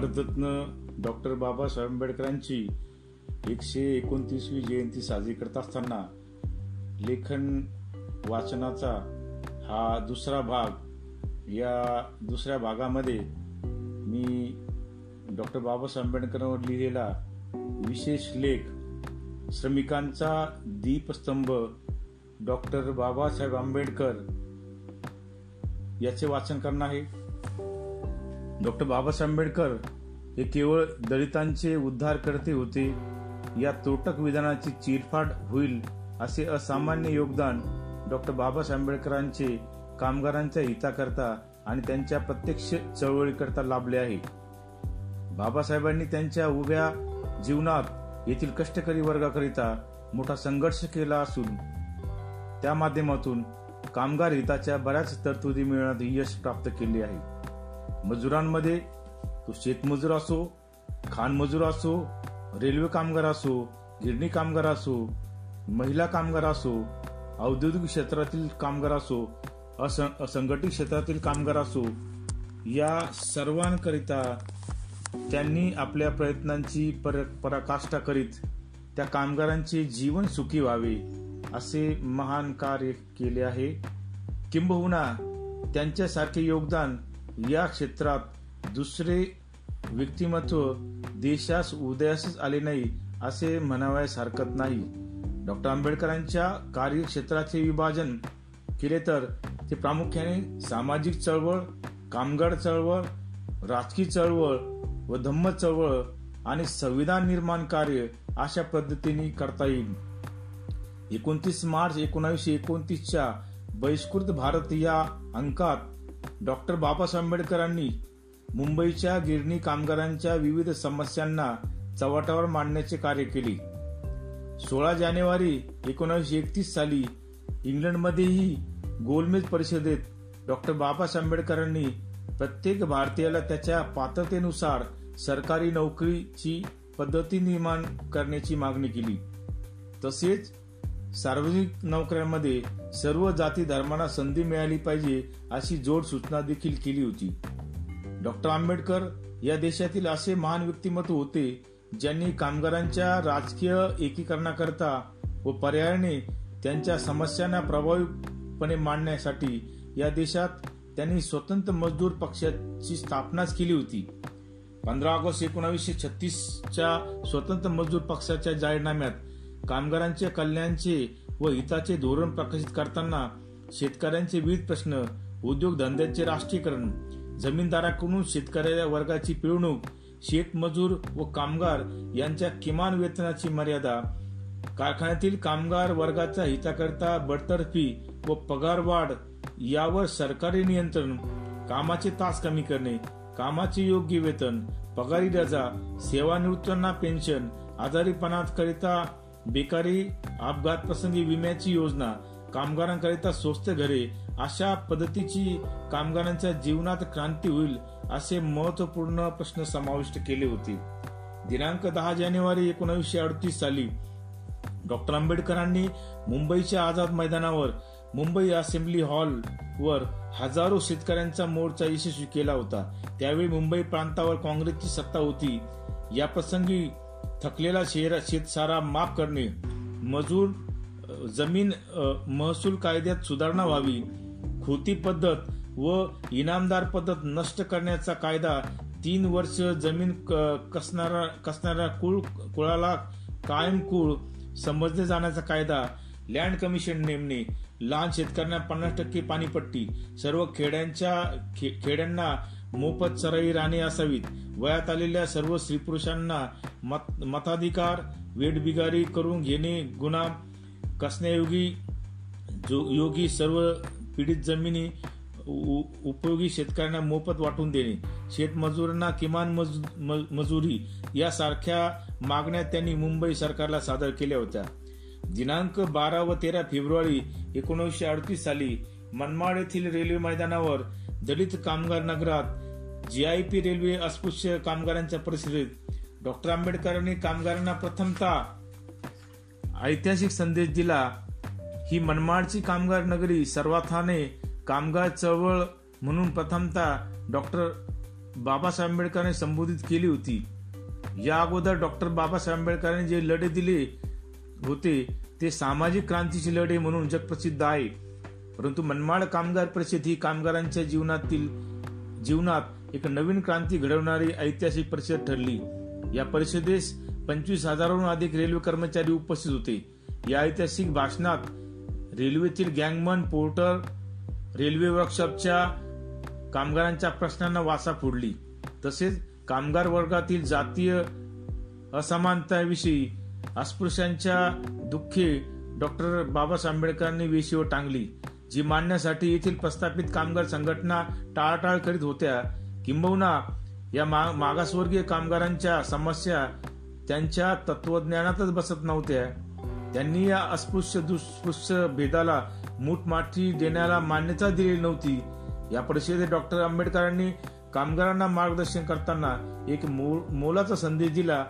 Bharat Ratna doctor Babasaheb आंबेडकरांची एकशे एकोणतीसवी जयंती साजरी करत असताना लेखन वाचनाचा हा दुसरा भाग या दुसऱ्या भागामध्ये मी डॉक्टर बाबासाहेब आंबेडकरांवर लिहिलेला विशेष लेख श्रमिकांचा दीपस्तंभ डॉक्टर बाबासाहेब आंबेडकर याचे वाचन करणार आहे. डॉक्टर बाबासाहेब आंबेडकर हे केवळ दलितांचे उद्धार करते होते. या तोटक विधानाची चिरफाड होईल असे असामान्य योगदान डॉक्टर बाबासाहेब आंबेडकरांचे कामगारांच्या हिताकरता आणि त्यांच्या प्रत्यक्ष चळवळीकरता लाभले आहे. बाबासाहेबांनी त्यांच्या उभ्या जीवनात येथील कष्टकरी वर्गाकरिता मोठा संघर्ष केला असून त्या माध्यमातून कामगार हिताच्या बऱ्याच तरतुदी मिळवण्यात यश प्राप्त केले आहे. मजुरांमध्ये तो शेतमजूर असो खाणमजूर असो रेल्वे कामगार असो गिरणी कामगार असो महिला कामगार असो औद्योगिक क्षेत्रातील कामगार असो असंघटित क्षेत्रातील कामगार असो या सर्वांकरिता त्यांनी आपल्या प्रयत्नांची पर पराकाष्ठा करीत त्या कामगारांचे जीवन सुखी व्हावे असे महान कार्य केले आहे. किंबहुना त्यांच्यासारखे योगदान या क्षेत्रात दुसरे व्यक्तिमत्व देशास उदयासच आले नाही असे म्हणावयास हरकत नाही. डॉक्टर आंबेडकरांच्या कार्यक्षेत्राचे विभाजन केले तर ते प्रामुख्याने सामाजिक चळवळ कामगार चळवळ राजकीय चळवळ व धम्म चळवळ आणि संविधान निर्माण कार्य अशा पद्धतीने करता येईल. एकोणतीस मार्च एकोणावीसशे एकोणतीसच्या बहिष्कृत भारत या अंकात डॉक्टर बाबासाहेब आंबेडकरांनी मुंबईच्या गिरणी कामगारांच्या विविध समस्यांना चव्हाट्यावर मांडण्याचे कार्य केले. सोळा जानेवारी एकोणीसशे एकतीस साली इंग्लंडमध्येही गोलमेज परिषदेत डॉक्टर बाबासाहेब आंबेडकरांनी प्रत्येक भारतीयाला त्याच्या पात्रतेनुसार सरकारी नोकरीची पद्धती निर्माण करण्याची मागणी केली. तसेच सार्वजनिक नोकऱ्यांमध्ये सर्व जाती धर्मांना संधी मिळाली पाहिजे अशी जोड सूचना देखील केली होती. डॉक्टर आंबेडकर या देशातील असे महान व्यक्तिमत्व होते ज्यांनी कामगारांच्या राजकीय एकीकरणाकरता व पर्यायाने त्यांच्या समस्यांना प्रभावीपणे मांडण्यासाठी या देशात त्यांनी स्वतंत्र मजदूर पक्षाची स्थापनाच केली होती. पंधरा ऑगस्ट एकोणावीसशे छत्तीसच्या स्वतंत्र मजदूर पक्षाच्या जाहीरनाम्यात कामगारांच्या कल्याणचे व हिताचे धोरण प्रकाशित करताना शेतकऱ्यांचे विविध प्रश्न उद्योगधंद्यांचे राष्ट्रीयकरण जमीनदाराकडून शेतकऱ्या वर्गाची पिळवणूक शेतमजूर व कामगार यांच्या किमान वेतनाची मर्यादा कारखान्यातील कामगार वर्गाच्या हिताकरता बडतर्फी व पगार वाढ यावर सरकारी नियंत्रण कामाचे तास कमी करणे कामाचे योग्य वेतन पगारी रजा सेवानिवृत्तांना पेन्शन आजारीपणात करिता बेकारी अपघात प्रसंगी विम्याची योजना कामगारांकरिता स्वस्त घरे अशा पद्धतीची कामगारांच्या जीवनात क्रांती होईल असे महत्त्वपूर्ण प्रश्न समाविष्ट केले होते. दिनांक दहा जानेवारी एकोणीसशे अडतीस साली डॉक्टर आंबेडकरांनी मुंबईच्या आझाद मैदानावर मुंबई असेंब्ली हॉल वर हजारो शेतकऱ्यांचा मोर्चा यशस्वी केला होता. त्यावेळी मुंबई प्रांतावर काँग्रेसची सत्ता होती. या प्रसंगी थकलेला शेतसारा माफ करणे. मजूर जमीन महसूल कायद्यात सुधारणा व्हावी. खोती पद्धत व इनामदार पद्धत नष्ट करण्याचा कायदा तीन वर्ष जमीन कसणारा कसणाऱ्या कुळ कुळाला कायम कुळ समजले जाण्याचा कायदा. लँड कमिशन नेमणे. लहान शेतकऱ्यांना पन्नास टक्के पाणीपट्टी. सर्व खेड्यांच्या खे खेड्यांना मोफत चराई राणे असावीत. वयात आलेल्या सर्व स्त्री पुरुषांना मत, मताधिकार वेडबिगारी करून घेणे गुन्हा कसण्यायोगी जो योगी सर्व पीडित जमिनी उपयोगी शेतकऱ्यांना मोफत वाटून देणे. शेतमजुरांना किमान मजुरी यासारख्या मागण्या त्यांनी मुंबई सरकारला सादर केल्या होत्या. दिनांक बारा व तेरा फेब्रुवारी एकोणीसशे अडतीस साली मनमाड येथील रेल्वे मैदानावर दलित कामगार नगरात जी आय पी रेल्वे अस्पृश्य कामगारांच्या परिस्थितीत डॉक्टर आंबेडकरांनी कामगारांना प्रथमता ऐतिहासिक संदेश दिला. ही मनमाडची कामगार नगरी सर्वाथाने कामगार चळवळ म्हणून प्रथमतः डॉक्टर बाबासाहेब आंबेडकरांनी संबोधित केली होती. या अगोदर डॉक्टर बाबासाहेब आंबेडकरांनी जे लढे दिले होते ते सामाजिक क्रांतीचे लढे म्हणून जगप्रसिद्ध आहे. परंतु मनमाड कामगार परिषद ही कामगारांच्या जीवनातील जीवनात एक नवीन क्रांती घडवणारी ऐतिहासिक परिषद ठरली. या परिषदेस पंचवीस हजाराहून अधिक रेल्वे कर्मचारी उपस्थित होते. या ऐतिहासिक भाषणात रेल्वेतील गँगमन पोर्टर रेल्वे वर्कशॉपच्या कामगारांच्या प्रश्नांना वाचा फोडली. तसेच कामगार वर्गातील जातीय असमानताविषयी अस्पृश्यांच्या दुःखे डॉक्टर बाबासाहेब आंबेडकरांनी वेशीवर टांगली. जी मांडण्यासाठी येथील प्रस्थापित कामगार संघटना टाळाटाळ करीत होत्या. किंबहुना या मागासवर्गीय कामगारांच्या समस्या त्यांच्या तत्वज्ञानातच बसत नव्हत्या. त्यांनी या अस्पृश्य दुस्पृश्य भेदाला मूठमाठी देण्याला मान्यता दिलेली नव्हती. या परिषदेत डॉक्टर आंबेडकरांनी कामगारांना मार्गदर्शन करताना एक मोलाचा संदेश दिला.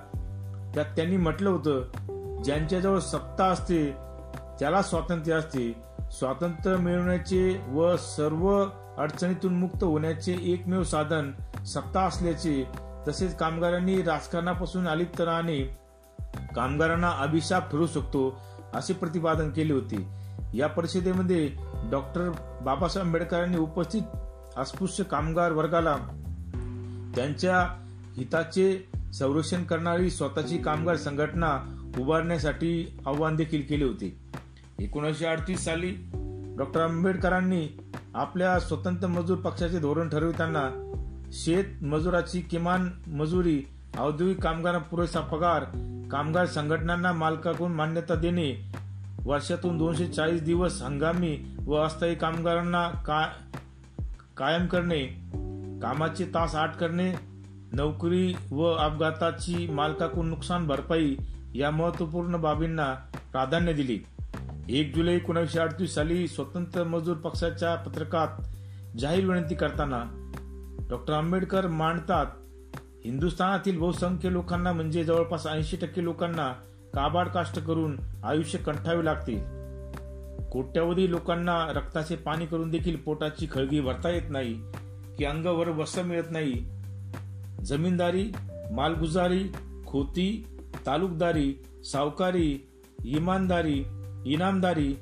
त्यात त्यांनी म्हटलं होतं ज्यांच्याजवळ सत्ता असते त्याला स्वातंत्र्य असते. स्वातंत्र्य मिळवण्याचे व सर्व अडचणीतून मुक्त होण्याचे एकमेव साधन सत्ता असल्याचे तसेच कामगारांनी राजकारणापासून अलिप्तराने कामगारांना अभिशाप ठरू शकतो असे प्रतिपादन केले होते. या परिषदेमध्ये डॉक्टर बाबासाहेब आंबेडकरांनी उपस्थित अस्पृश्य कामगार वर्गाला त्यांच्या हिताचे संरक्षण करणारी स्वतःची कामगार संघटना उभारण्यासाठी आव्हान देखील केले होते. एकोणीसशे अडतीस साली डॉक्टर आंबेडकरांनी आपल्या स्वतंत्र मजूर पक्षाचे धोरण ठरविताना शेत मजुराची किमान मजुरी औद्योगिक कामगारांना पुरेसा पगार कामगार संघटनांना मालकाकडून मान्यता देणे वर्षातून दोनशे चाळीस दिवस हंगामी व अस्थायी कामगारांना का, कायम करणे कामाचे तास आठ करणे नोकरी व अपघाताची मालकाकडून नुकसान भरपाई या महत्त्वपूर्ण बाबींना प्राधान्य दिले. एक जुलै एकोणीसशे अडतीस साली स्वतंत्र मजूर पक्षाच्या पत्रकात जाहीर विनंती करताना डॉक्टर आंबेडकर मांडतात हिंदुस्थानातील बहुसंख्य लोकांना म्हणजे जवळपास ऐंशी टक्के लोकांना काबाड काष्ट करून आयुष्य कंठावे लागते कोट्यावधी लोकांना रक्ताचे पाणी करून देखील पोटाची खळगी भरता येत नाही की अंगावर वस्त्र मिळत नाही. जमीनदारी मालगुजारी खोती तालुकदारी सावकारी इमानदारी इनामदारी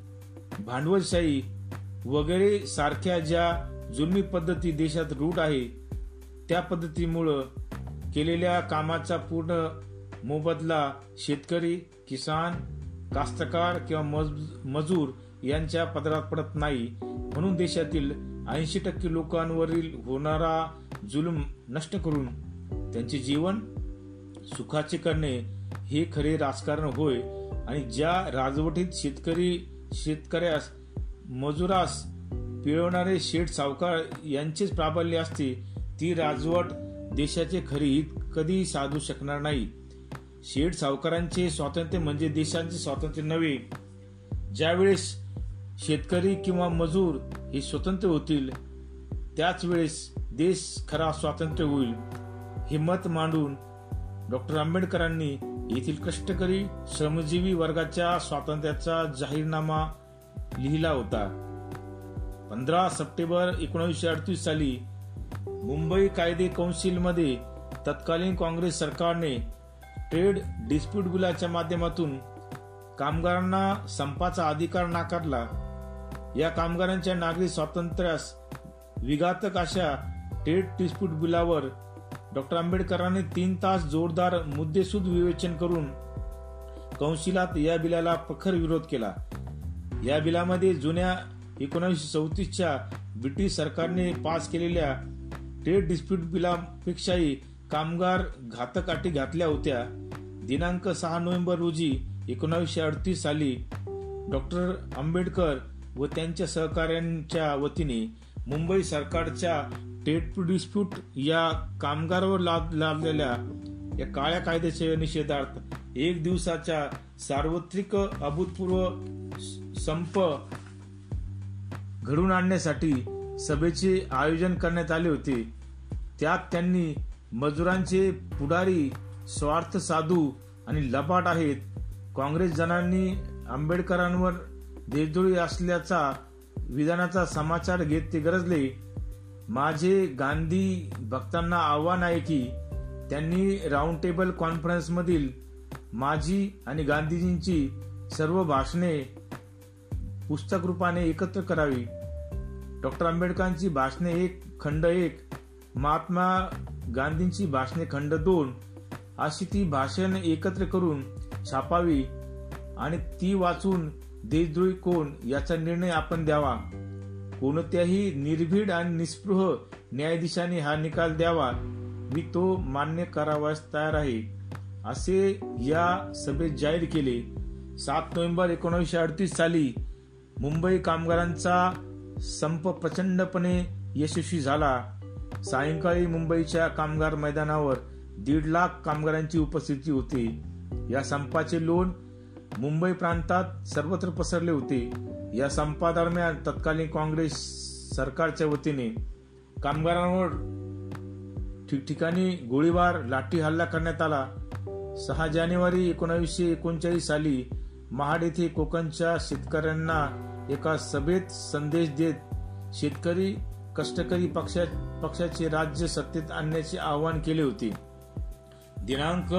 भांडवलशाही वगैरे सारख्या ज्या जुलमी पद्धती देशात रूढ आहे त्या पद्धतीमुळं केलेल्या कामाचा पूर्ण मोबदला शेतकरी किसान कास्तकार किंवा मजूर यांच्या पदरात पडत नाही. म्हणून देशातील ऐंशी टक्के लोकांवरील होणारा जुलूम नष्ट करून त्यांचे जीवन सुखाचे करणे हे खरे राजकारण होय आणि ज्या राजवटीत शेतकरी शेतकऱ्यास मजुरास पिळवणारे शेठ सावकार यांचेच प्राबल्य असते ती राजवट देशाचे खरी हित कधी साधू शकणार नाही. शेठ सावकारांचे स्वातंत्र्य म्हणजे देशांचे स्वातंत्र्य नव्हे. ज्यावेळेस शेतकरी किंवा मजूर हे स्वतंत्र होतील त्याच वेळेस देश खरा स्वातंत्र्य होईल. हे मत मांडून डॉक्टर आंबेडकरांनी येथील कष्टकरी श्रमजीवी वर्गाच्या स्वातंत्र्याचा जाहीरनामा लिहिला होता. पंधरा सप्टेंबर एकोणीसशे अडतीस साली मुंबई कायदे कौन्सिलमध्ये तत्कालीन काँग्रेस सरकारने ट्रेड डिस्प्यूट बिलाच्या माध्यमातून कामगारांना संपाचा अधिकार नाकारला. या कामगारांच्या नागरी स्वातंत्र्यास विघातक अशा ट्रेड डिस्प्यूट बिलावर डॉक्टर आंबेडकरांनी तीन तास जोरदार मुद्देसूद विवेचन करून कौन्सिलात या बिलाला प्रखर विरोध केला. या बिलामध्ये जुन्या एकोणीसशे चौतीसच्या ब्रिटिश सरकारने पास केलेल्या ट्रेड डिस्प्यूट बिलापेक्षाही कामगार घातकाठी घातल्या होत्या. दिनांक सहा नोव्हेंबर रोजी एकोणावीसशे अडतीस साली डॉक्टर आंबेडकर व त्यांच्या सहकाऱ्यांच्या वतीने मुंबई सरकारच्या ट्रेड डिस्प्यूट या कामगारावर लादलेल्या या काळ्या कायद्याच्या निषेधार्थ एक दिवसाच्या सार्वत्रिक अभूतपूर्व संप घडून आणण्यासाठी सभेचे आयोजन करण्यात आले होते. त्यात त्यांनी मजुरांचे पुढारी स्वार्थ साधू आणि लपाट आहेत. काँग्रेस जनांनी आंबेडकरांवर देशद्रोही असल्याचा विधानाचा समाचार घेत ते गरजले. माझे गांधी भक्तांना आव्हान आहे की त्यांनी राऊंड टेबल कॉन्फरन्समधील माझी आणि गांधीजींची सर्व भाषणे पुस्तक रूपाने एकत्र करावी. डॉक्टर आंबेडकरांची भाषणे एक खंड एक महात्मा गांधींची भाषणे खंड दोन अशी ती भाषण एकत्र करून छापावी आणि ती वाचून देशद्रोही कोण याचा निर्णय आपण द्यावा. कोणत्याही निर्भीड आणि निस्पृह न्यायाधीशाने हा निकाल द्यावा मी तो मान्य करावास तयार आहे असे या सभेत जाहीर केले. सात नोव्हेंबर एकोणीसशे अडतीस साली मुंबई कामगारांचा संप प्रचंडपणे यशस्वी झाला. सायंकाळी मुंबईच्या कामगार मैदानावर दीड लाख कामगारांची उपस्थिती होती. या संपाचे लोन मुंबई प्रांतात सर्वत्र पसरले होते. या संपादरम्यान तत्कालीन काँग्रेस सरकारच्या वतीने कामगारांवर ठिकठिकाणी गोळीबार लाठी हल्ला करण्यात आला. सहा जानेवारी एकोणावीसशे एकोणचाळीस साली महाड येथे कोकणच्या शेतकऱ्यांना एका सभेत संदेश देत शेतकरी कष्टकरी पक्षा पक्षाचे राज्य सत्तेत आणण्याचे आवाहन केले होते. दिनांक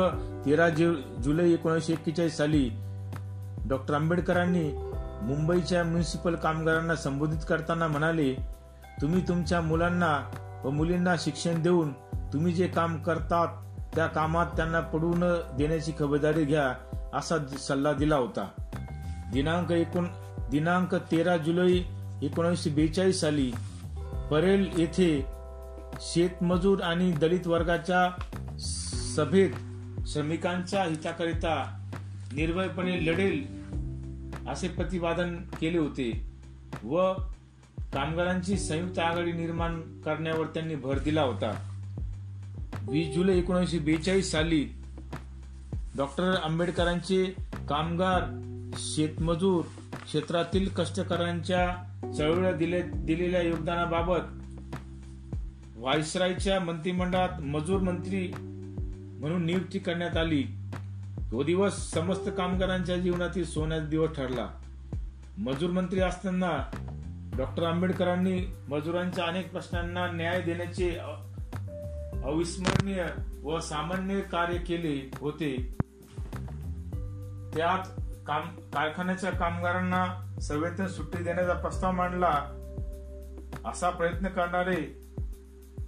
तेरा जु जुलै एकोणीसशे एक्केचाळीस साली डॉक्टर आंबेडकरांनी मुंबईच्या म्युनिसिपल कामगारांना संबोधित करताना म्हणाले तुम्ही तुमच्या मुलांना व मुलींना शिक्षण देऊन तुम्ही जे काम करतात त्या कामात त्यांना पडू न देण्याची खबरदारी घ्या असा सल्ला दिला होता. दिनांक एकूण दिनांक तेरा जुलै एकोणीसशे बेचाळीस साली परेल येथे शेतमजूर आणि दलित वर्गाच्या सभेत श्रमिकांच्या हिताकरिता निर्भयपणे लढेल असे प्रतिपादन केले होते व कामगारांची संयुक्त आघाडी निर्माण करण्यावर त्यांनी भर दिला होता. वीस जुलै एकोणीसशे बेचाळीस साली डॉक्टर आंबेडकरांचे कामगार शेतमजूर क्षेत्रातील कष्टकऱ्यांच्या चळवळीला दिले दिलेल्या योगदानाबाबत व्हायसरायच्या मंत्रिमंडळात मजूर मंत्री म्हणून नियुक्ती करण्यात आली. तो दिवस समस्त कामगारांच्या जीवनातील सोन्याचा दिवस ठरला. मजूर मंत्री असताना डॉक्टर आंबेडकरांनी मजुरांच्या अनेक प्रश्नांना न्याय देण्याचे अविस्मरणीय व सामान्य कार्य केले होते. त्यात काम कारखान्याच्या कामगारांना सवेतन सुट्टी देण्याचा प्रस्ताव मांडला. असा प्रयत्न करणारे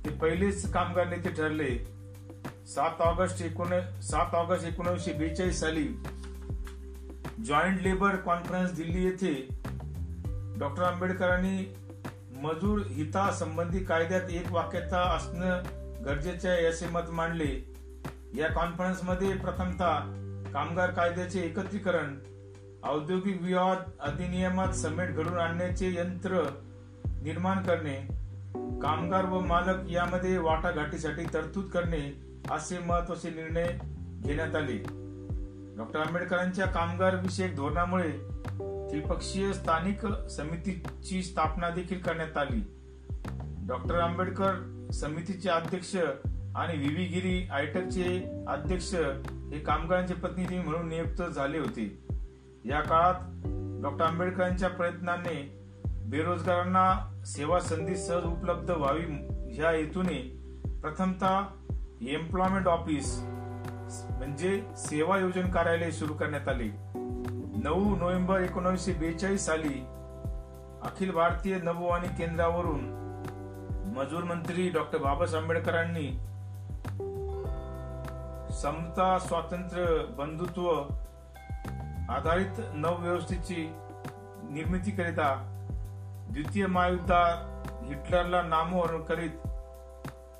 ते पहिलेच कामगार नेते ठरले. सात ऑगस्ट एकोण सात ऑगस्ट एकोणीसशे बेचाळीस साली जॉईंट लेबर कॉन्फरन्स दिल्ली येथे डॉक्टर आंबेडकरांनी मजूर हिता संबंधी कायद्यात एक वाक्यता असणं गरजेचे असे मत मांडले. या कॉन्फरन्समध्ये प्रथमतः कामगार कायद्याचे एकत्रीकरण औद्योगिक विवाद अधिनियमात समेट घडून आणण्याचे यंत्र निर्माण करणे कामगार व मालक यामध्ये वाटाघाटीसाठी तरतूद करणे असे महत्त्वाचे निर्णय घेण्यात आले. डॉक्टर आंबेडकरांच्या कामगार विषयक धोरणामुळे त्रिपक्षीय स्थानिक समितीची स्थापना देखील करण्यात आली. डॉक्टर आंबेडकर समितीचे अध्यक्ष आणि व्ही. गिरी आयटकचे अध्यक्ष हे कामगारांचे प्रतिनिधी म्हणून नियुक्त झाले होते. या काळात डॉक्टर आंबेडकरांच्या प्रयत्नाने बेरोजगारांना सेवा संधी सहज उपलब्ध व्हावी ह्या हेतूने प्रथमतः एम्प्लॉयमेंट ऑफिस म्हणजे सेवा योजन कार्यालय सुरू करण्यात आले. नऊ नोव्हेंबर एकोणीसशे बेचाळीस साली अखिल भारतीय नभोवाणी केंद्रावरून मजूर मंत्री डॉक्टर बाबासाहेब आंबेडकरांनी समता स्वातंत्र्य बंधुत्व आधारित नवव्यवस्थेची निर्मिती करिता द्वितीय महायुद्धात हिटलरला नामोहरण करीत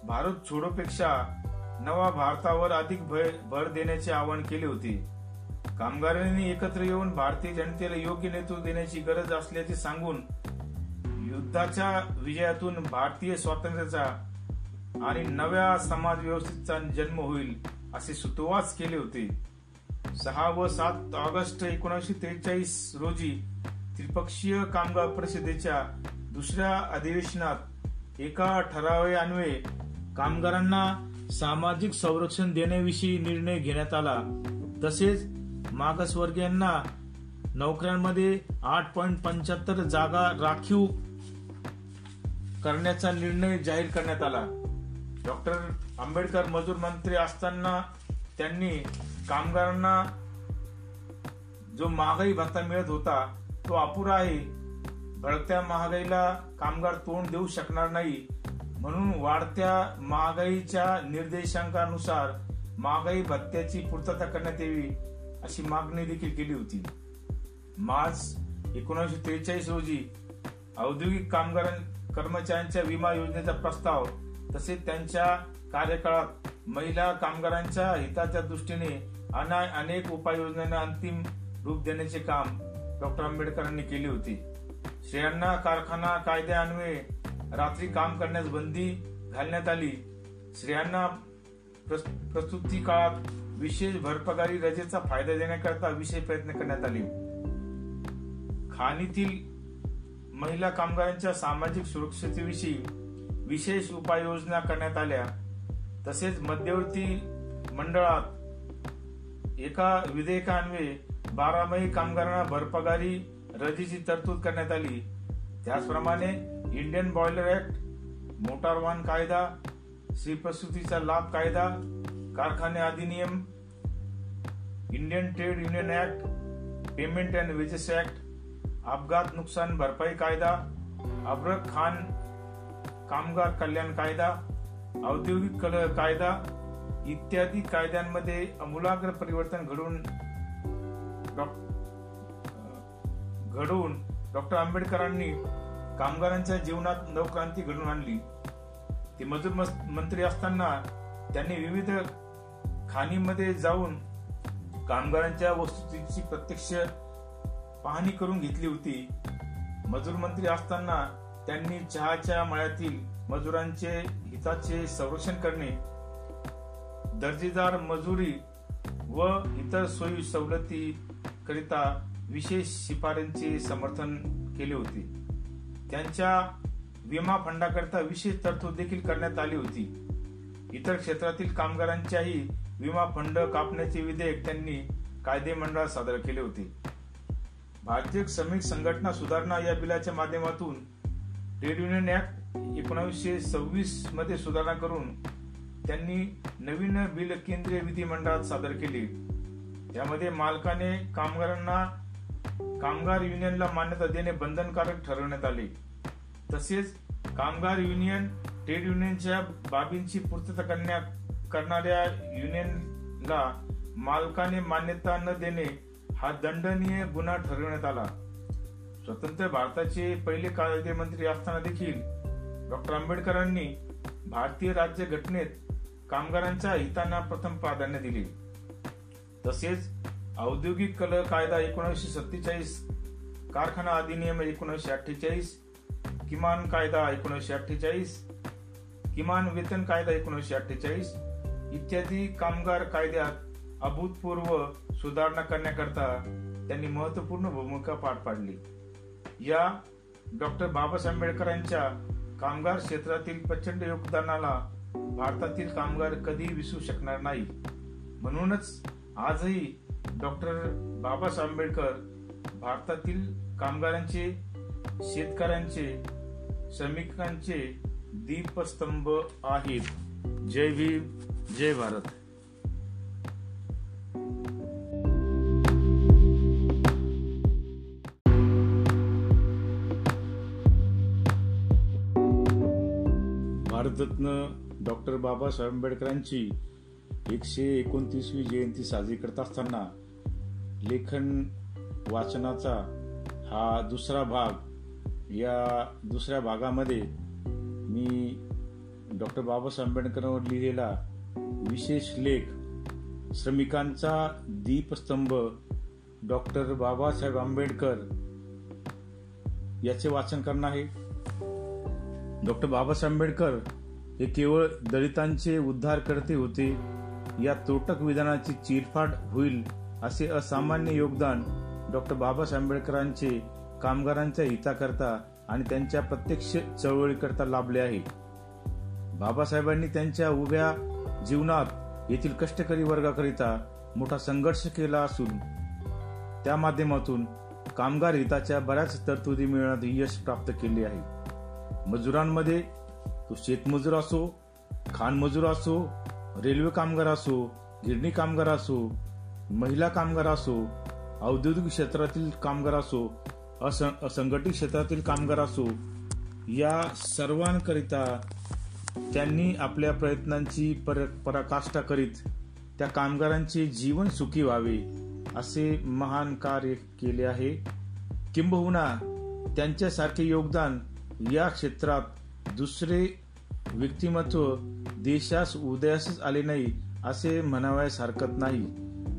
भारत छोडोपेक्षा नवा भारतावर अधिक भर देण्याचे आवाहन केले होते. कामगारांनी एकत्र येऊन भारतीय जनतेला योग्य नेतृत्व देण्याची गरज असल्याचे सांगून युद्धाच्या विजयातून भारतीय स्वातंत्र्याचा आणि नव्या समाज व्यवस्थेचा जन्म होईल असे सुतोवाच केले होते. सहा व सात ऑगस्ट एकोणीसशे त्रेचाळीस रोजी त्रिपक्षीय कामगार परिषदेच्या दुसऱ्या अधिवेशनात एका ठरावान्वये कामगारांना सामाजिक संरक्षण देण्याविषयी निर्णय घेण्यात आला. तसेच मागासवर्गीयांना नोकऱ्यांमध्ये आठ पॉईंट पंच्याहत्तर जागा राखीव करण्याचा निर्णय जाहीर करण्यात आला. डॉक्टर आंबेडकर मजूर मंत्री असताना त्यांनी कामगारांना जो महागाई भत्ता मिळत होता तो अपुरा आहे. भडकत्या महागाईला कामगार तोंड देऊ शकणार नाही. म्हणून वाढत्या महागाईच्या निर्देशांकानुसार महागाई भत्त्याची पूर्तता करण्यात यावी अशी मागणी देखील केली होती. मार्च एकोणीसशे त्रेचाळीस रोजी औद्योगिक कामगार कर्मचाऱ्यांच्या विमा योजनेचा प्रस्ताव तसेच त्यांच्या कार्यकाळात महिला कामगारांच्या हिताच्या दृष्टीने अनेक उपाययोजनांना अंतिम रूप देण्याचे काम डॉक्टर आंबेडकरांनी केले होते. स्त्रियांना कारखाना कायद्यान्वये रात्री काम करण्यास बंदी घालण्यात आली. स्त्रियांना प्रस्तुती काळात विशेष भरपगारी रजेचा फायदा देण्याकरता विशेष प्रयत्न करण्यात आले. खाणीतील महिला कामगारांच्या सामाजिक सुरक्षतेविषयी विशेष उपाययोजना करण्यात आल्या. तसेच मध्यवर्ती मंडळात एका विधेयकान्वये बारामही कामगारांना भरपगारी रजेची तरतूद करण्यात आली. त्याचप्रमाणे इंडियन बॉयलर ऍक्ट मोटार वाहन कायदा श्रीप्रसूतीचा लाभ कायदा कारखाने अधिनियम Indian trade union act payment and wages act अपघात नुकसान भरपाई कायदा अब्रक खान कामगार कल्याण कायदा औद्योगिक कायदा इत्यादी कायद्यांमध्ये अमूलाग्र परिवर्तन घडून घडवून डॉक्टर आंबेडकरांनी कामगारांच्या जीवनात नवक्रांती घडून आणली. ते मजूर मंत्री असताना त्यांनी विविध खाणीमध्ये जाऊन कामगारांच्या वस्तुस्थितीची प्रत्यक्ष पाहणी करून घेतली होती. मजूर मंत्री असताना त्यांनी चहाच्या मळ्यातील मजुरांचे हिताचे संरक्षण करणे दर्जेदार मजुरी व इतर सोयी सवलती करिता विशेष शिफारसींचे समर्थन केले होते. त्यांच्या विमा फंडाकरिता विशेष तरतूद देखील करण्यात आली होती. इतर क्षेत्रातील कामगारांच्याही विमा फंड कापण्याचे विधेयक त्यांनी कायदे मंडळात सादर केले होते. भारतीय श्रमिक संघटना सुधारणा या बिलाच्या माध्यमातून ट्रेड युनियन ऍक्ट एकोणीसशे सव्वीसमध्ये सुधारणा करून त्यांनी नवीन बिल केंद्रीय विधिमंडळात सादर केले. त्यामध्ये मालकाने कामगारांना कामगार युनियनला मान्यता देणे बंधनकारक ठरवण्यात आले. तसेच कामगार युनियन ट्रेड युनियनच्या बाबींची पूर्तता करण्या करणाऱ्या युनियनला मालकाने मान्यता न देणे हा दंडनीय गुन्हा ठरवण्यात आला. स्वतंत्र भारताचे पहिले कायदे मंत्री असताना देखील डॉक्टर आंबेडकरांनी भारतीय राज्य घटनेत कामगारांच्या हितांना प्रथम प्राधान्य दिले. तसेच औद्योगिक कल कायदा एकोणीसशे सत्तेचाळीस कारखाना अधिनियम एकोणीसशे अठ्ठेचाळीस किमान कायदा एकोणीसशे अठ्ठेचाळीस किमान वेतन कायदा एकोणीसशे अठ्ठेचाळीस इत्यादी कामगार कायद्यात अभूतपूर्व सुधारणा करण्याकरता त्यांनी महत्त्वपूर्ण भूमिका पार पाडली. या डॉक्टर बाबासाहेब आंबेडकरांच्या कामगार क्षेत्रातील प्रचंड योगदानाला भारतातील कामगार कधी विसरू शकणार नाही. म्हणूनच आजही डॉक्टर बाबासाहेब आंबेडकर भारतातील कामगारांचे शेतकऱ्यांचे श्रमिकांचे दीपस्तंभ आहेत. जय भीम जय भारत. भारतरत्न डॉक्टर बाबासाहेब आंबेडकरांची एकशे एकोणतीसवी जयंती साजरी करत असताना लेखन वाचनाचा हा दुसरा भाग या दुसऱ्या भागामध्ये मी डॉक्टर बाबासाहेब आंबेडकरांवर लिहिलेला विशेष लेख श्रमिकांचा दीपस्तंभ डॉक्टर बाबासाहेब आंबेडकर याचे वाचन करणार आहे. डॉक्टर बाबासाहेब आंबेडकर हे केवळ दलितांचे उद्धार करते होते या तोटक विधानाची चिरफाड होईल असे असामान्य योगदान डॉक्टर बाबासाहेब आंबेडकरांचे कामगारांच्या हिताकरता आणि त्यांच्या प्रत्यक्ष चळवळीकरता लाभले आहे. बाबासाहेबांनी त्यांच्या उभ्या जीवनात येथील कष्टकरी वर्गाकरिता मोठा संघर्ष केला असून त्या माध्यमातून कामगार हिताच्या बऱ्याच तरतुदी मिळण्यात यश प्राप्त केले आहे. मजुरांमध्ये तो शेतमजूर असो खानमजूर असो रेल्वे कामगार असो गिरणी कामगार असो महिला कामगार असो औद्योगिक क्षेत्रातील कामगार असो असंघटित क्षेत्रातील कामगार असो या सर्वांकरिता त्यांनी आपल्या प्रयत्नांची पर पराकाष्ठा करीत त्या कामगारांचे जीवन सुखी व्हावे असे महान कार्य केले आहे. किंबहुना त्यांच्यासारखे योगदान या क्षेत्रात दुसरे व्यक्तिमत्व देशास उदयासच आले नाही असे म्हणावयास हरकत नाही.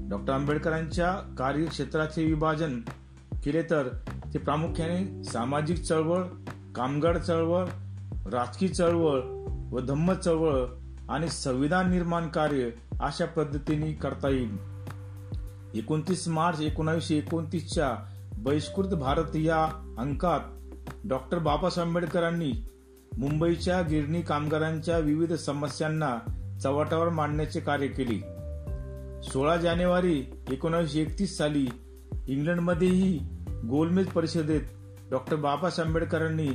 डॉक्टर आंबेडकरांच्या कार्यक्षेत्राचे विभाजन केले तर ते प्रामुख्याने सामाजिक चळवळ कामगार चळवळ राजकीय चळवळ व धम्म चळवळ आणि संविधान निर्माण कार्य अशा पद्धतीने करता येईल. एकोणतीस मार्च एकोणावीसशे एकोणतीसच्या बहिष्कृत भारत या अंकात डॉक्टर बाबासाहेब आंबेडकरांनी मुंबईच्या गिरणी कामगारांच्या विविध समस्यांना चव्हाटावर मांडण्याचे कार्य केले. सोळा जानेवारी एकोणीसशे एकतीस साली इंग्लंडमध्येही गोलमेज परिषदेत डॉक्टर बाबासाहेब आंबेडकरांनी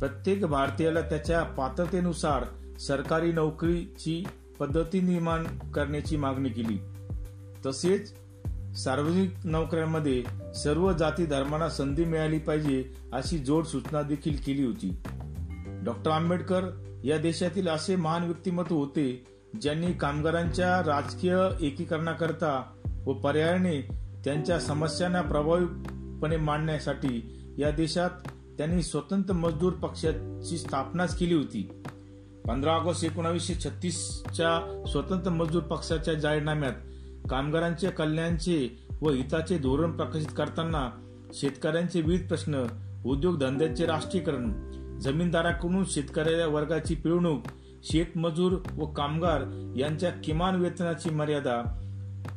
प्रत्येक भारतीयाला त्याच्या पात्रतेनुसार सरकारी नोकरीची पद्धती निर्माण करण्याची मागणी केली. तसेच सार्वजनिक नोकऱ्यांमध्ये सर्व जाती धर्मांना संधी मिळाली पाहिजे अशी जोड सूचना देखील केली होती. डॉक्टर आंबेडकर या देशातील असे महान व्यक्तिमत्व होते ज्यांनी कामगारांच्या राजकीय एकीकरणाकरता व पर्यायाने त्यांच्या समस्यांना प्रभावीपणे मांडण्यासाठी या देशात त्यांनी स्वतंत्र मजदूर पक्षाची स्थापनाच केली होती. पंधरा ऑगस्ट एकोणावीसशे छत्तीसच्या स्वतंत्र मजदूर पक्षाच्या जाहीरनाम्यात कामगारांच्या कल्याणचे व हिताचे धोरण प्रकाशित करताना शेतकऱ्यांचे विविध प्रश्न उद्योगधंद्यांचे राष्ट्रीयकरण जमीनदाराकडून शेतकऱ्या वर्गाची पिळवणूक शेतमजूर व कामगार यांच्या किमान वेतनाची मर्यादा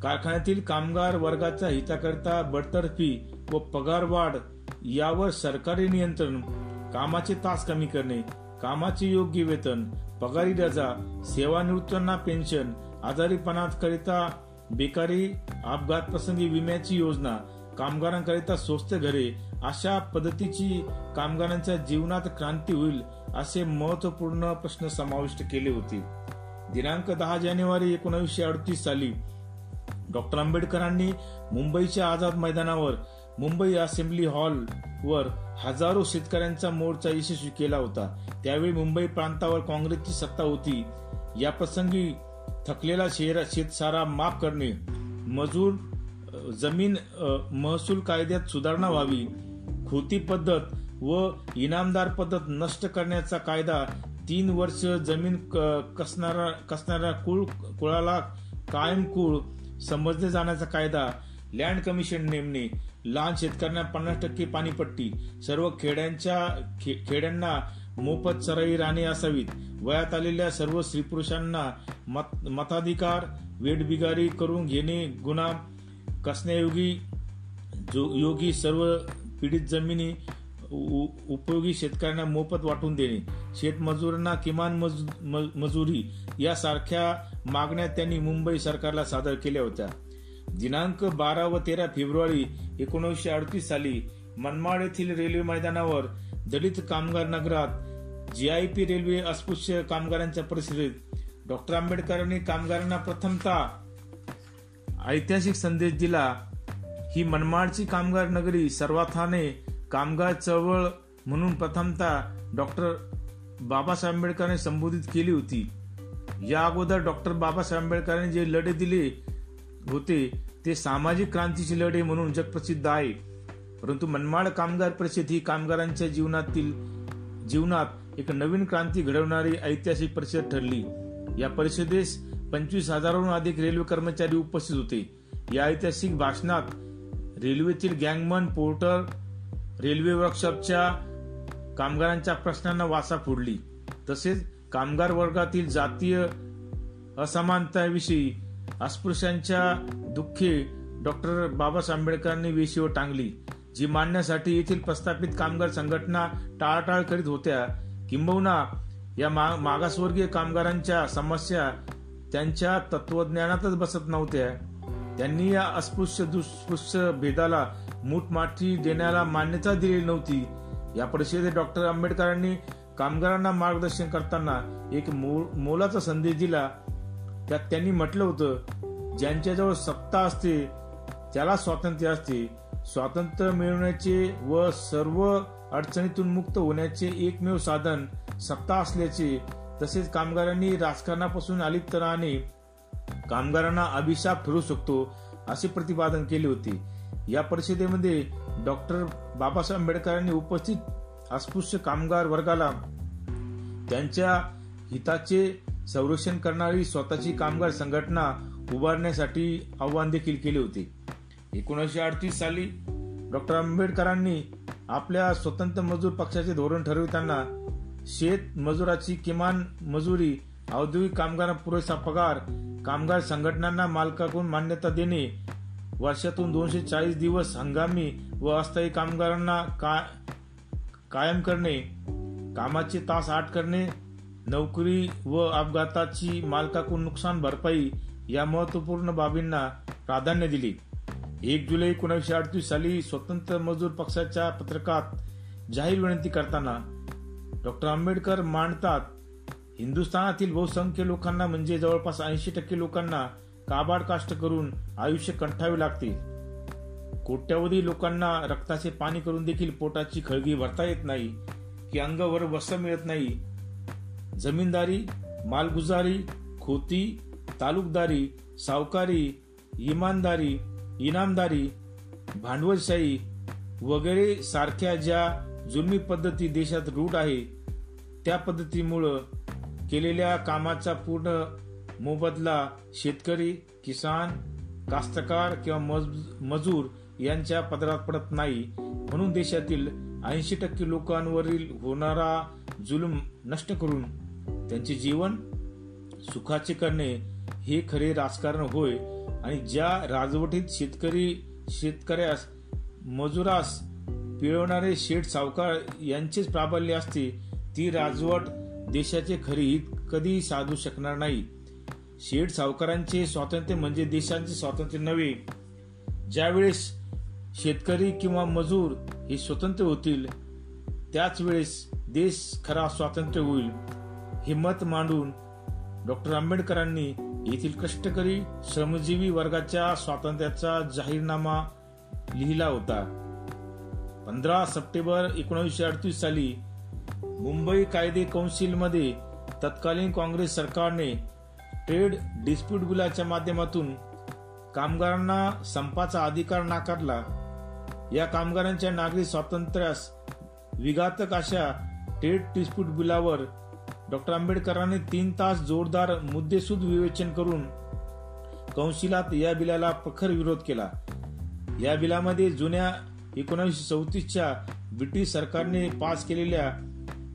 कारखान्यातील कामगार वर्गाच्या हिताकरता बडतर्फी व पगारवाढ यावर सरकारी नियंत्रण कामाचे तास कमी करणे कामाचे योग्य वेतन पगारी रजा सेवानिवृत्तांना पेन्शन आजारीपणाकरिता बेकारी अपघात प्रसंगी विम्याची योजना कामगारांकरिता स्वस्त घरे अशा पद्धतीची कामगारांच्या जीवनात क्रांती होईल असे महत्त्वपूर्ण प्रश्न समाविष्ट केले होते. दिनांक दहा जानेवारी एकोणीसशे अडतीस साली डॉक्टर आंबेडकरांनी मुंबईच्या आझाद मैदानावर मुंबई असेंब्ली हॉल वर हजारो शेतकऱ्यांचा मोर्चा यशस्वी केला होता. त्यावेळी मुंबई प्रांतावर काँग्रेसची सत्ता होती. या प्रसंगी थकलेला शेतसारा माफ करणे मजूर जमीन महसूल कायद्यात सुधारणा व्हावी होती पद्धत व इनामदार पद्धत नष्ट करण्याचा कायदा तीन वर्ष जमीन कसणारा कसणाऱ्या कुळ कुळाला कायम कुळ समजले जाण्याचा कायदा लँड कमिशन नेमणे लहान शेतकऱ्यांना पन्नास टक्के पाणीपट्टी सर्व खेड्यांच्या खे खेड्यांना मोफत चराई राणे असावीत. वयात आलेल्या सर्व स्त्री पुरुषांना मताधिकार वेटबिगारी करून घेणे गुन्हा कसण्यायोगी जो योगी सर्व पीडित जमिनी उपयोगी शेतकऱ्यांना मोफत वाटून देणे शेतमजुरांना किमान मजुरी यासारख्या मागण्या त्यांनी मुंबई सरकारला सादर केल्या होत्या. दिनांक बारा व तेरा फेब्रुवारी एकोणीसशे अडतीस साली मनमाड येथील रेल्वे मैदानावर दलित कामगार नगरात जी आय पी रेल्वे अस्पृश्य कामगारांच्या परिषदेत डॉक्टर आंबेडकरांनी कामगारांना प्रथमतः ऐतिहासिक संदेश दिला. ही मनमाडची कामगार नगरी सर्वाथाने कामगार चळवळ म्हणून प्रथमतः डॉक्टर बाबासाहेब आंबेडकरांनी संबोधित केली होती. या अगोदर डॉक्टर बाबासाहेब आंबेडकरांनी जे लढे दिले होते ते सामाजिक क्रांतीचे लढे म्हणून जगप्रसिद्ध आहे. परंतु मनमाड कामगार परिषद ही कामगारांच्या जीवनातील जीवनात एक नवीन क्रांती घडवणारी ऐतिहासिक परिषद ठरली. या परिषदेस पंचवीस हजाराहून अधिक रेल्वे कर्मचारी उपस्थित होते. या ऐतिहासिक भाषणात रेल्वेतील गँगमन पोर्टर रेल्वे वर्कशॉपच्या कामगारांच्या प्रश्नांना वासा फोडली. तसेच कामगार वर्गातील जातीय असमानताविषयी अस्पृश्यांच्या दुःखे डॉक्टर बाबासाहेब आंबेडकरांनी वेशीवर टांगली जी मांडण्यासाठी येथील प्रस्थापित कामगार संघटना टाळाटाळ करीत होत्या. किंबहुना या मागासवर्गीय कामगारांच्या समस्या त्यांच्या तत्वज्ञानातच बसत नव्हत्या. त्यांनी या अस्पृश्य दुस्पृश्य भेदाला मूठमाठी देण्याला मान्यता दिलेली नव्हती. या परिषदेत डॉक्टर आंबेडकरांनी कामगारांना मार्गदर्शन करताना एक मोलाचा संदेश दिला. त्यात त्यांनी म्हटलं होतं ज्यांच्याजवळ सत्ता असते त्याला स्वातंत्र्य असते. स्वातंत्र्य मिळवण्याचे व सर्व अडचणीतून मुक्त होण्याचे एकमेव साधन सत्ता असल्याचे तसेच कामगारांनी राजकारणापासून अलिप्त राहणे कामगारांना अभिशाप ठरू शकतो असे प्रतिपादन केले होते. या परिषदेमध्ये डॉक्टर बाबासाहेब आंबेडकरांनी उपस्थित अस्पृश्य कामगार वर्गाला त्यांच्या हिताचे संरक्षण करणारी स्वतःची कामगार संघटना उभारण्यासाठी आव्हान देखील केले होते. एकोणीसशे अडतीस साली डॉक्टर आंबेडकरांनी आपल्या स्वतंत्र मजूर पक्षाचे धोरण ठरविताना शेत मजुराची किमान मजुरी औद्योगिक कामगारांना पुरेसा पगार कामगार संघटनांना मालकाकडून मान्यता देणे वर्षातून दोनशे चाळीस दिवस हंगामी व अस्थायी कामगारांना का, कायम करणे कामाचे तास आठ करणे नोकरी व अपघाताची मालकाकडून नुकसान भरपाई या महत्त्वपूर्ण बाबींना प्राधान्य दिले. एक जुलै एकोणीसशे अडतीस साली स्वतंत्र मजूर पक्षाच्या पत्रकात जाहीर विनंती करताना डॉक्टर आंबेडकर मांडतात हिंदुस्थानातील बहुसंख्य लोकांना म्हणजे जवळपास ऐंशी टक्के लोकांना काबाड काष्ट करून आयुष्य कंठावे लागते कोट्यावधी लोकांना रक्ताचे पाणी करून देखील पोटाची खळगी भरता येत नाही की अंगावर वस्त्र मिळत नाही. जमीनदारी मालगुजारी खोती तालुकदारी सावकारी इमानदारी इनामदारी भांडवलशाही वगैरे सारख्या ज्या जुलमी पद्धती देशात रूढ आहे त्या पद्धतीमुळं केलेल्या कामाचा पूर्ण मोबदला शेतकरी किसान कास्तकार किंवा मजूर यांच्या पदरात पडत नाही. म्हणून देशातील ऐंशी टक्के लोकांवरील होणारा जुलूम नष्ट करून त्यांचे जीवन सुखाचे करणे हे खरे राजकारण होय आणि ज्या राजवटीत शेतकरी शेतकऱ्यास मजुरास पिळवणारे शेठ सावकार यांचेच प्राबल्य असते ती राजवट देशाचे खरी हित कधी साधू शकणार नाही. शेठ सावकारांचे स्वातंत्र्य म्हणजे देशांचे स्वातंत्र्य नव्हे. ज्यावेळेस शेतकरी किंवा मजूर हे स्वतंत्र होतील त्याच वेळेस देश खरा स्वातंत्र्य होईल. हे मत मांडून डॉक्टर आंबेडकरांनी येथील कष्टकरी श्रमजीवी वर्गाच्या स्वातंत्र्याचा जाहीरनामा लिहिला होता. पंधरा सप्टेंबर एकोणीसशे अडतीस साली मुंबई कायदे कौन्सिलमध्ये तत्कालीन काँग्रेस सरकारने ट्रेड डिस्प्यूट बिलाच्या माध्यमातून कामगारांना संपाचा अधिकार नाकारला. या कामगारांच्या नागरी स्वातंत्र्यास विघातक अशा ट्रेड डिस्प्यूट बिलावर डॉक्टर आंबेडकरांनी तीन तास जोरदार मुद्देसूद विवेचन करून कौन्सिलात या बिलाला प्रखर विरोध केला. या बिलामध्ये जुन्या एकोणीसशे चौतीसच्या ब्रिटिश सरकारने पास केलेल्या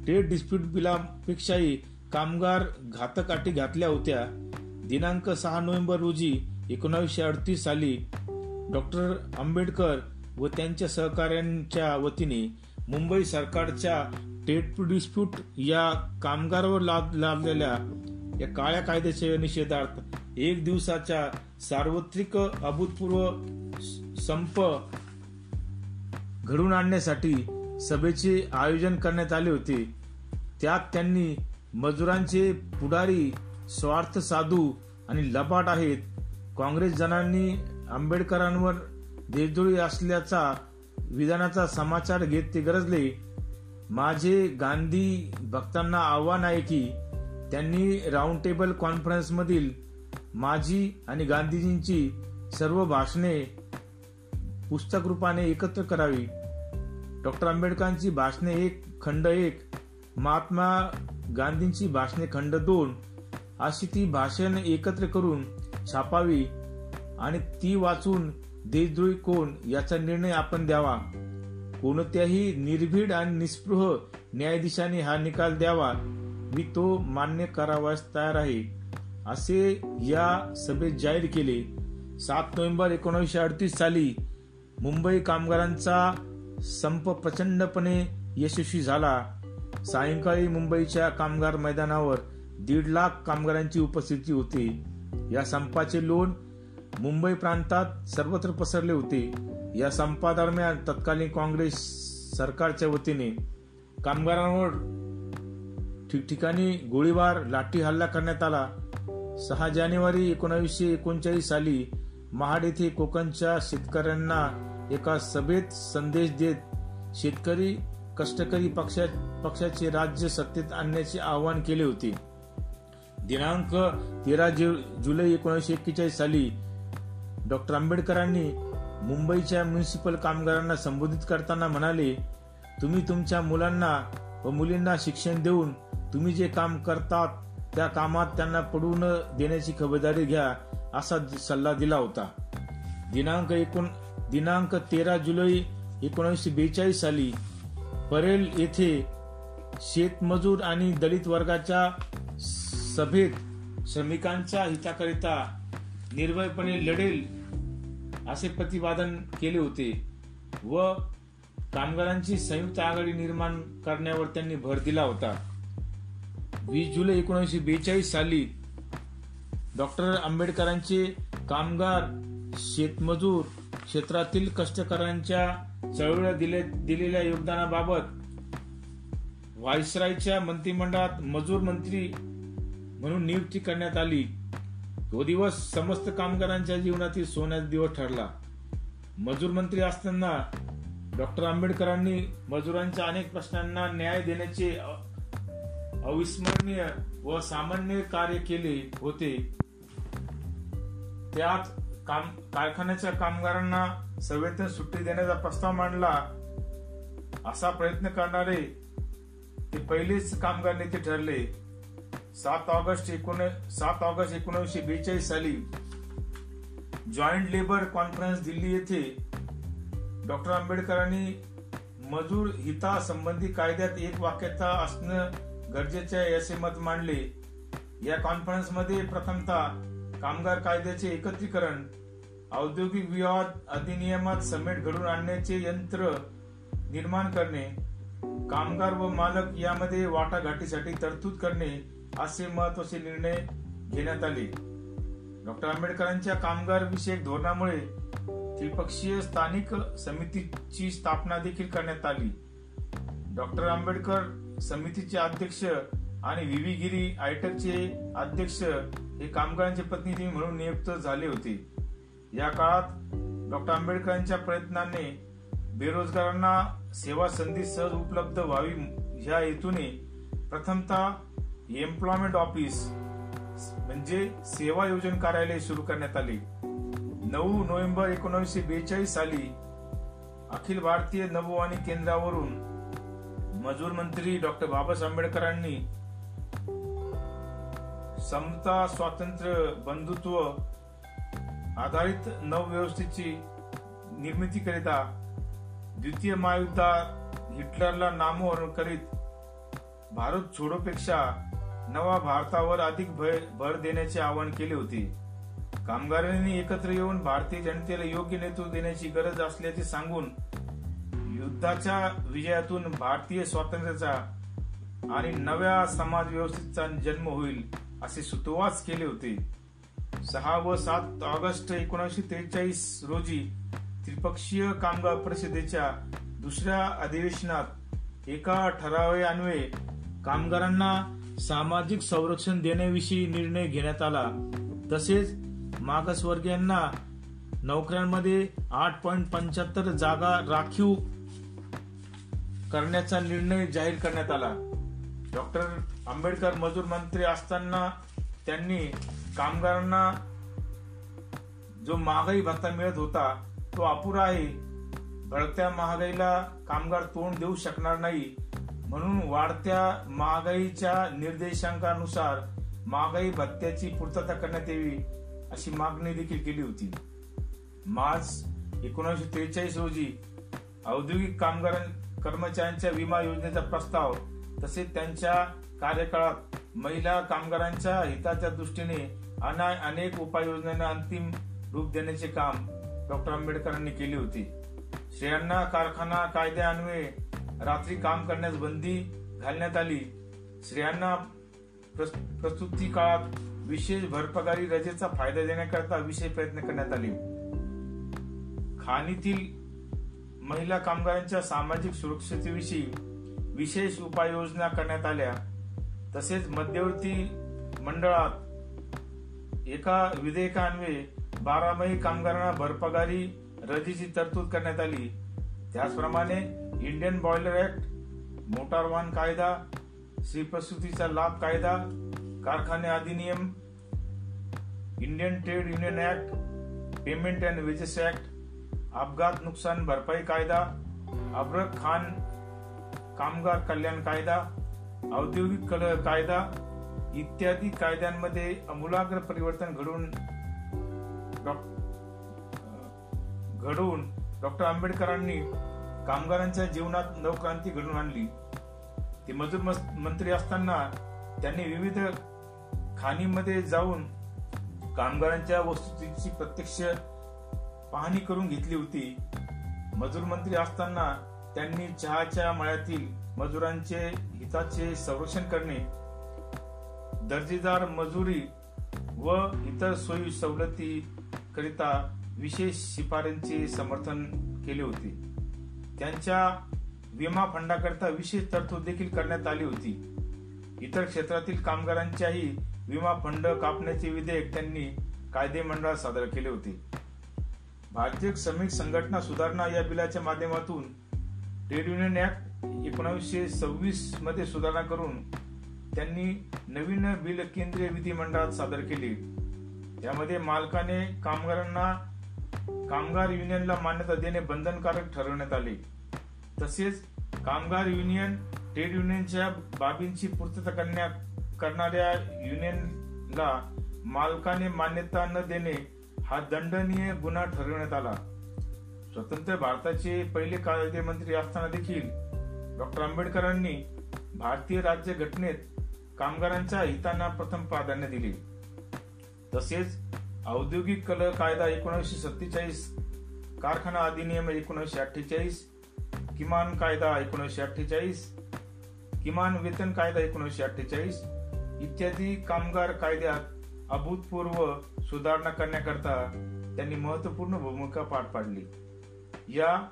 ट्रेड डिस्प्यूट बिलापेक्षाही कामगार घातक अटी घातल्या होत्या. दिनांक सहा नोव्हेंबर रोजी एकोणावीसशे अडतीस साली डॉक्टर आंबेडकर व त्यांच्या सहकाऱ्यांच्या वतीने मुंबई सरकारच्या ट्रेड डिस्प्यूट या कामगारावर लादलेल्या या काळ्या कायद्याच्या निषेधार्थ एक दिवसाच्या सार्वत्रिक अभूतपूर्व संप घडून आणण्यासाठी सभेचे आयोजन करण्यात आले होते. त्यात त्यांनी मजुरांचे पुढारी स्वार्थ साधू आणि लपाट आहेत. काँग्रेस जनांनी आंबेडकरांवर देजुळी असल्याचा विधानाचा समाचार घेत ते गरजले. माझे गांधी भक्तांना आव्हान आहे की त्यांनी राऊंड टेबल कॉन्फरन्समधील माझी आणि गांधीजींची सर्व भाषणे पुस्तक रूपाने एकत्र करावी. डॉक्टर आंबेडकरांची भाषणे एक खंड एक महात्मा गांधींची भाषणे खंड दोन अशी ती भाषण एकत्र करून छापावी आणि ती वाचून देशद्रोही कोण याचा निर्णय आपण द्यावा. कोणत्याही निर्भीड आणि निस्पृह न्यायाधीशाने हा निकाल द्यावा. मी तो मान्य करावास तयार आहे. असे या सभेत जाहीर केले. सात नोव्हेंबर एकोणीसशे अडतीस साली मुंबई कामगारांचा संप प्रचंडपणे यशस्वी झाला. सायंकाळी मुंबईच्या कामगार मैदानावर दीड लाख कामगारांची उपस्थिती होती. या संपाचे लोण मुंबई प्रांतात सर्वत्र पसरले होते. या संपादरम्यान तत्कालीन काँग्रेस सरकारच्या वतीने कामगारांवर ठिकठिकाणी गोळीबार लाठी हल्ला करण्यात आला. सहा जानेवारी एकोणावीसशे एकोणचाळीस साली महाड येथे कोकणच्या शेतकऱ्यांना एका सभेत संदेश देत शेतकरी कष्टकरी पक्षा पक्षाचे राज्य सत्तेत आणण्याचे आवाहन केले होते. दिनांक तेरा जुलै एकोणीसशे एक्केचाळीस साली डॉक्टर आंबेडकरांनी मुंबईच्या म्युनिसिपल कामगारांना संबोधित करताना म्हणाले तुम्ही तुमच्या मुलांना व मुलींना शिक्षण देऊन तुम्ही जे काम करतात त्या कामात त्यांना पडू न देण्याची खबरदारी घ्या असा सल्ला दिला होता. दिनांक एकूण दिनांक तेरा जुलै एकोणीसशे बेचाळीस साली परेल येथे शेतमजूर आणि दलित वर्गाच्या सभेत श्रमिकांच्या हिताकरिता निर्भयपणे लढेल असे प्रतिपादन केले होते व कामगारांची संयुक्त आघाडी निर्माण करण्यावर त्यांनी भर दिला होता. वीस जुलै एकोणीसशे बेचाळीस साली डॉक्टर आंबेडकरांचे कामगार शेतमजूर क्षेत्रातील कष्टकऱ्यांच्या चळवळीला दिले दिलेल्या योगदानाबाबत व्हायसरायच्या मंत्रिमंडळात मजूर मंत्री म्हणून नियुक्ती करण्यात आली. तो दिवस समस्त कामगारांच्या जीवनातील सोन्याचा दिवस ठरला. मजूर मंत्री असताना डॉक्टर आंबेडकरांनी मजुरांच्या अनेक प्रश्नांना न्याय देण्याचे अविस्मरणीय व सामान्य कार्य केले होते. त्यात काम कारखान्याच्या कामगारांना सवेतन सुट्टी देण्याचा प्रस्ताव मांडला. असा प्रयत्न करणारे ते पहिलेच कामगार नेते ठरले. सात ऑगस्ट एकोण सात ऑगस्ट एकोणीसशे बेचाळीस साली जॉईंट लेबर कॉन्फरन्स दिल्ली येथे डॉक्टर आंबेडकरांनी मजूर हितासंबंधी कायद्यात एक वाक्यता असणं गरजेचे आहे असे मत मांडले. या कॉन्फरन्समध्ये प्रथमतः कामगार कायद्याचे एकत्रीकरण औद्योगिक विवाद अधिनियमात समेट घडून आणण्याचे यंत्र निर्माण करणे कामगार व मालक यामध्ये वाटाघाटीसाठी तरतूद करणे असे महत्त्वाचे निर्णय घेण्यात आले. डॉक्टर आंबेडकरांच्या कामगार विषयक धोरणामुळे त्रिपक्षीय स्थानिक समितीची स्थापना देखील करण्यात आली. डॉक्टर आंबेडकर समितीचे अध्यक्ष आणि व्ही गिरी आयटकचे अध्यक्ष हे कामगारांचे प्रतिनिधी म्हणून नियुक्त झाले होते. या काळात डॉक्टर आंबेडकरांच्या प्रयत्नाने बेरोजगारांना सेवा संधी सहज उपलब्ध व्हावी ह्या हेतूने प्रथमतः एम्प्लॉयमेंट ऑफिस म्हणजे सेवा योजन कार्यालय सुरू करण्यात आले. नऊ नोव्हेंबर एकोणीसशे बेचाळीस साली अखिल भारतीय नभोवाणी केंद्रावरून मजूर मंत्री डॉक्टर बाबासाहेब आंबेडकरांनी समता स्वातंत्र्य बंधुत्व आधारित नवव्यवस्थेची निर्मिती करिता द्वितीय महायुद्धात हिटलरला नामोहरण करीत भारत छोडोपेक्षा नवा भारतावर अधिक भर देण्याचे आवाहन केले होते. कामगारांनी एकत्र येऊन भारतीय जनतेला योग्य नेतृत्व देण्याची गरज असल्याचे सांगून युद्धाच्या विजयातून भारतीय स्वातंत्र्याचा आणि नव्या समाज व्यवस्थेचा जन्म होईल. असे सुतोवाच केले होते. सहा व सात ऑगस्ट एकोणीसशे त्रेचाळीस रोजी त्रिपक्षीय कामगार परिषदेच्या दुसऱ्या अधिवेशनात एका ठरावान्वये कामगारांना सामाजिक संरक्षण देण्याविषयी निर्णय घेण्यात आला. तसेच मागासवर्गीयांना नोकऱ्यांमध्ये आठ पॉईंट पंच्याहत्तर जागा राखीव करण्याचा निर्णय जाहीर करण्यात आला. डॉक्टर आंबेडकर मजूर मंत्री असताना त्यांनी कामगारांना जो महागाई भत्ता मिळत होता तो अपुरा आहे. बढत्या महागाईला कामगार तोंड देऊ शकणार नाही. म्हणून वाढत्या महागाईच्या निर्देशांकानुसार महागाई भत्त्याची पूर्तता करण्यात यावी अशी मागणी देखील केली होती. मार्च एकोणीसशे त्रेचाळीस रोजी औद्योगिक कामगार कर्मचाऱ्यांच्या विमा योजनेचा प्रस्ताव तसेच त्यांच्या कार्यकाळात महिला कामगारांच्या हिताच्या दृष्टीने अनेक उपाययोजनांना अंतिम रूप देण्याचे काम डॉक्टर आंबेडकरांनी केले होते. स्त्रियांना कारखाना कायद्यान्वये रात्री काम करण्यास बंदी घालण्यात आली. स्त्रियांना प्रस्तुती काळात विशेष भरपगारी रजेचा फायदा देण्याकरता विशेष प्रयत्न करण्यात आले. खाणीतील महिला कामगारांच्या सामाजिक सुरक्षतेविषयी विशेष उपाययोजना करण्यात आल्या. तसेच मध्यवर्ती मंडळात एका विधेयकान्वये बारामही कामगारांना भरपगारी रजेची तरतूद करण्यात आली. त्याचप्रमाणे इंडियन बॉयलर ऍक्ट मोटार वाहन कायदा श्रीप्रसूतीचा लाभ कायदा कारखाने अधिनियम Indian trade union act payment and wages act अपघात नुकसान भरपाई कायदा अब्रक खान कामगार कल्याण कायदा औद्योगिक कल कायदा इत्यादी कायद्यांमध्ये अमूलाग्र परिवर्तन घडून घडवून डॉक्टर आंबेडकरांनी कामगारांच्या जीवनात नवक्रांती घडून आणली. ते मजूर मंत्री असताना त्यांनी विविध खाणीमध्ये जाऊन कामगारांच्या वस्तुस्थितीची प्रत्यक्ष पाहणी करून घेतली होती. मजूर मंत्री असताना त्यांनी चहाच्या मळ्यातील मजुरांचे हिताचे संरक्षण करणे दर्जेदार मजुरी व इतर सोयी सवलती करिता विशेष शिफारसींचे समर्थन केले होते. त्यांच्या विमा फंडाकरिता विशेष तरतूद देखील करण्यात आली होती. इतर क्षेत्रातील कामगारांच्याही विमा फंड कापण्याचे विधेयक त्यांनी कायदे मंडळात सादर केले होते. भारतीय श्रमिक संघटना सुधारणा या बिलाच्या माध्यमातून ट्रेड युनियन ऍक्ट एकोणावीसशे सव्वीसमध्ये सुधारणा करून त्यांनी नवीन बिल केंद्रीय विधिमंडळात सादर केले. त्यामध्ये मालकाने कामगारांना कामगार युनियनला मान्यता देणे बंधनकारक ठरवण्यात आले. तसेच कामगार युनियन ट्रेड युनियनच्या बाबींची पूर्तता करणाऱ्या युनियनला मालकाने मान्यता न देणे हा दंडनीय गुन्हा ठरवण्यात आला. स्वतंत्र भारताचे पहिले कायदेमंत्री असताना देखील डॉक्टर आंबेडकरांनी भारतीय राज्य घटनेत कामगारांच्या हितांना प्रथम प्राधान्य दिले. तसेच औद्योगिक कल कायदा एकोणीसशे सत्तेचाळीस कारखाना अधिनियम एकोणीसशे अठ्ठेचाळीस किमान कायदा एकोणीसशे अठ्ठेचाळीस किमान वेतन कायदा एकोणीसशे अठ्ठेचाळीस इत्यादी कामगार कायद्यात अभूतपूर्व सुधारणा करण्याकरता त्यांनी महत्त्वपूर्ण भूमिका पार पाडली. या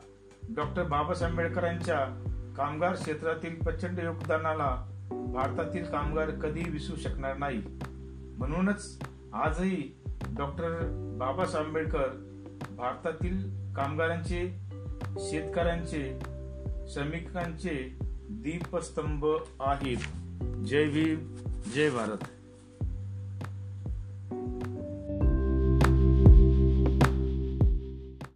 डॉक्टर बाबासाहेब आंबेडकरांच्या कामगार क्षेत्रातील प्रचंड योगदानाला भारतातील कामगार कधी विसरू शकणार नाही. म्हणूनच आजही डॉक्टर बाबासाहेब आंबेडकर भारतातील कामगारांचे शेतकऱ्यांचे श्रमिकांचे दीपस्तंभ आहेत. जय भीम जय भारत.